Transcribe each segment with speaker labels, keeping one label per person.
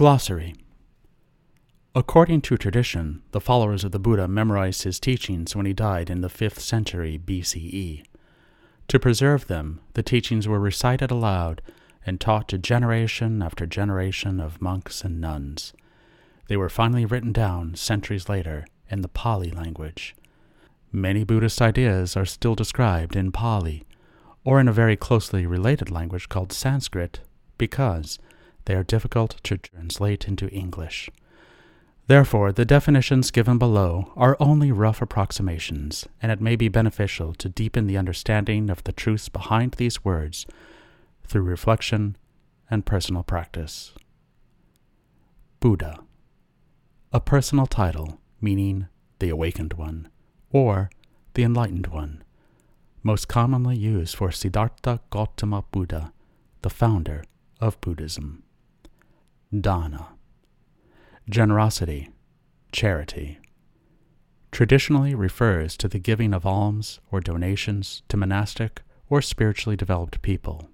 Speaker 1: Glossary According to tradition, the followers of the Buddha memorized his teachings when he died in the 5th century BCE. To preserve them, the teachings were recited aloud and taught to generation after generation of monks and nuns. They were finally written down centuries later in the Pali language. Many Buddhist ideas are still described in Pali, or in a very closely related language called Sanskrit, because they are difficult to translate into English. Therefore, the definitions given below are only rough approximations, and it may be beneficial to deepen the understanding of the truths behind these words through reflection and personal practice. Buddha, a personal title meaning the awakened one or the enlightened one, most commonly used for Siddhartha Gautama Buddha, the founder of Buddhism. Dana. Generosity, charity, traditionally refers to the giving of alms or donations to monastic or spiritually developed people.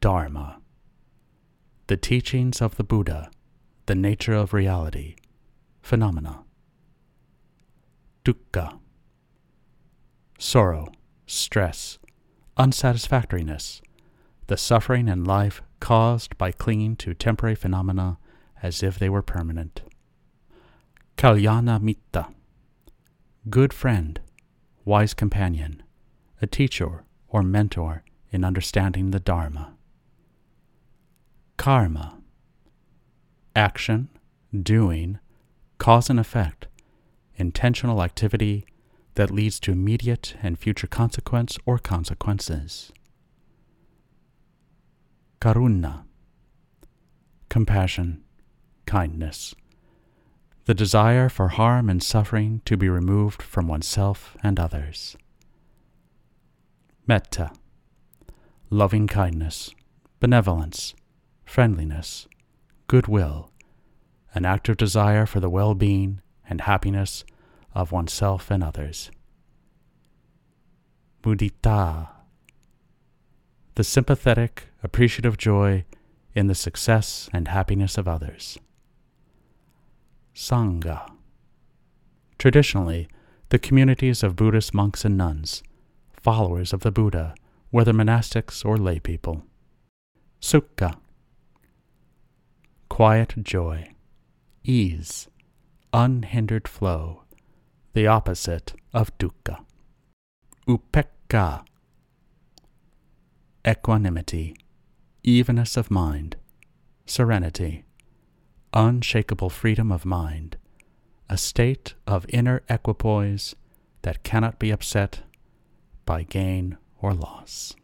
Speaker 1: Dharma, the teachings of the Buddha, the nature of reality, phenomena. Dukkha, sorrow, stress, unsatisfactoriness, the suffering in life caused by clinging to temporary phenomena as if they were permanent. Kalyana Mitta, good friend, wise companion, a teacher or mentor in understanding the Dharma. Karma, action, doing, cause and effect, intentional activity that leads to immediate and future consequence or consequences. Karuna, compassion, kindness, the desire for harm and suffering to be removed from oneself and others. Metta, loving kindness, benevolence, friendliness, goodwill, an active desire for the well being and happiness of oneself and others. Mudita, the sympathetic, appreciative joy in the success and happiness of others. Sangha. Traditionally, the communities of Buddhist monks and nuns, followers of the Buddha, whether monastics or lay people. Sukha. Quiet joy, ease, unhindered flow, the opposite of dukkha. Upekkha. Equanimity, evenness of mind, serenity unshakable freedom of mind, a state of inner equipoise that cannot be upset by gain or loss.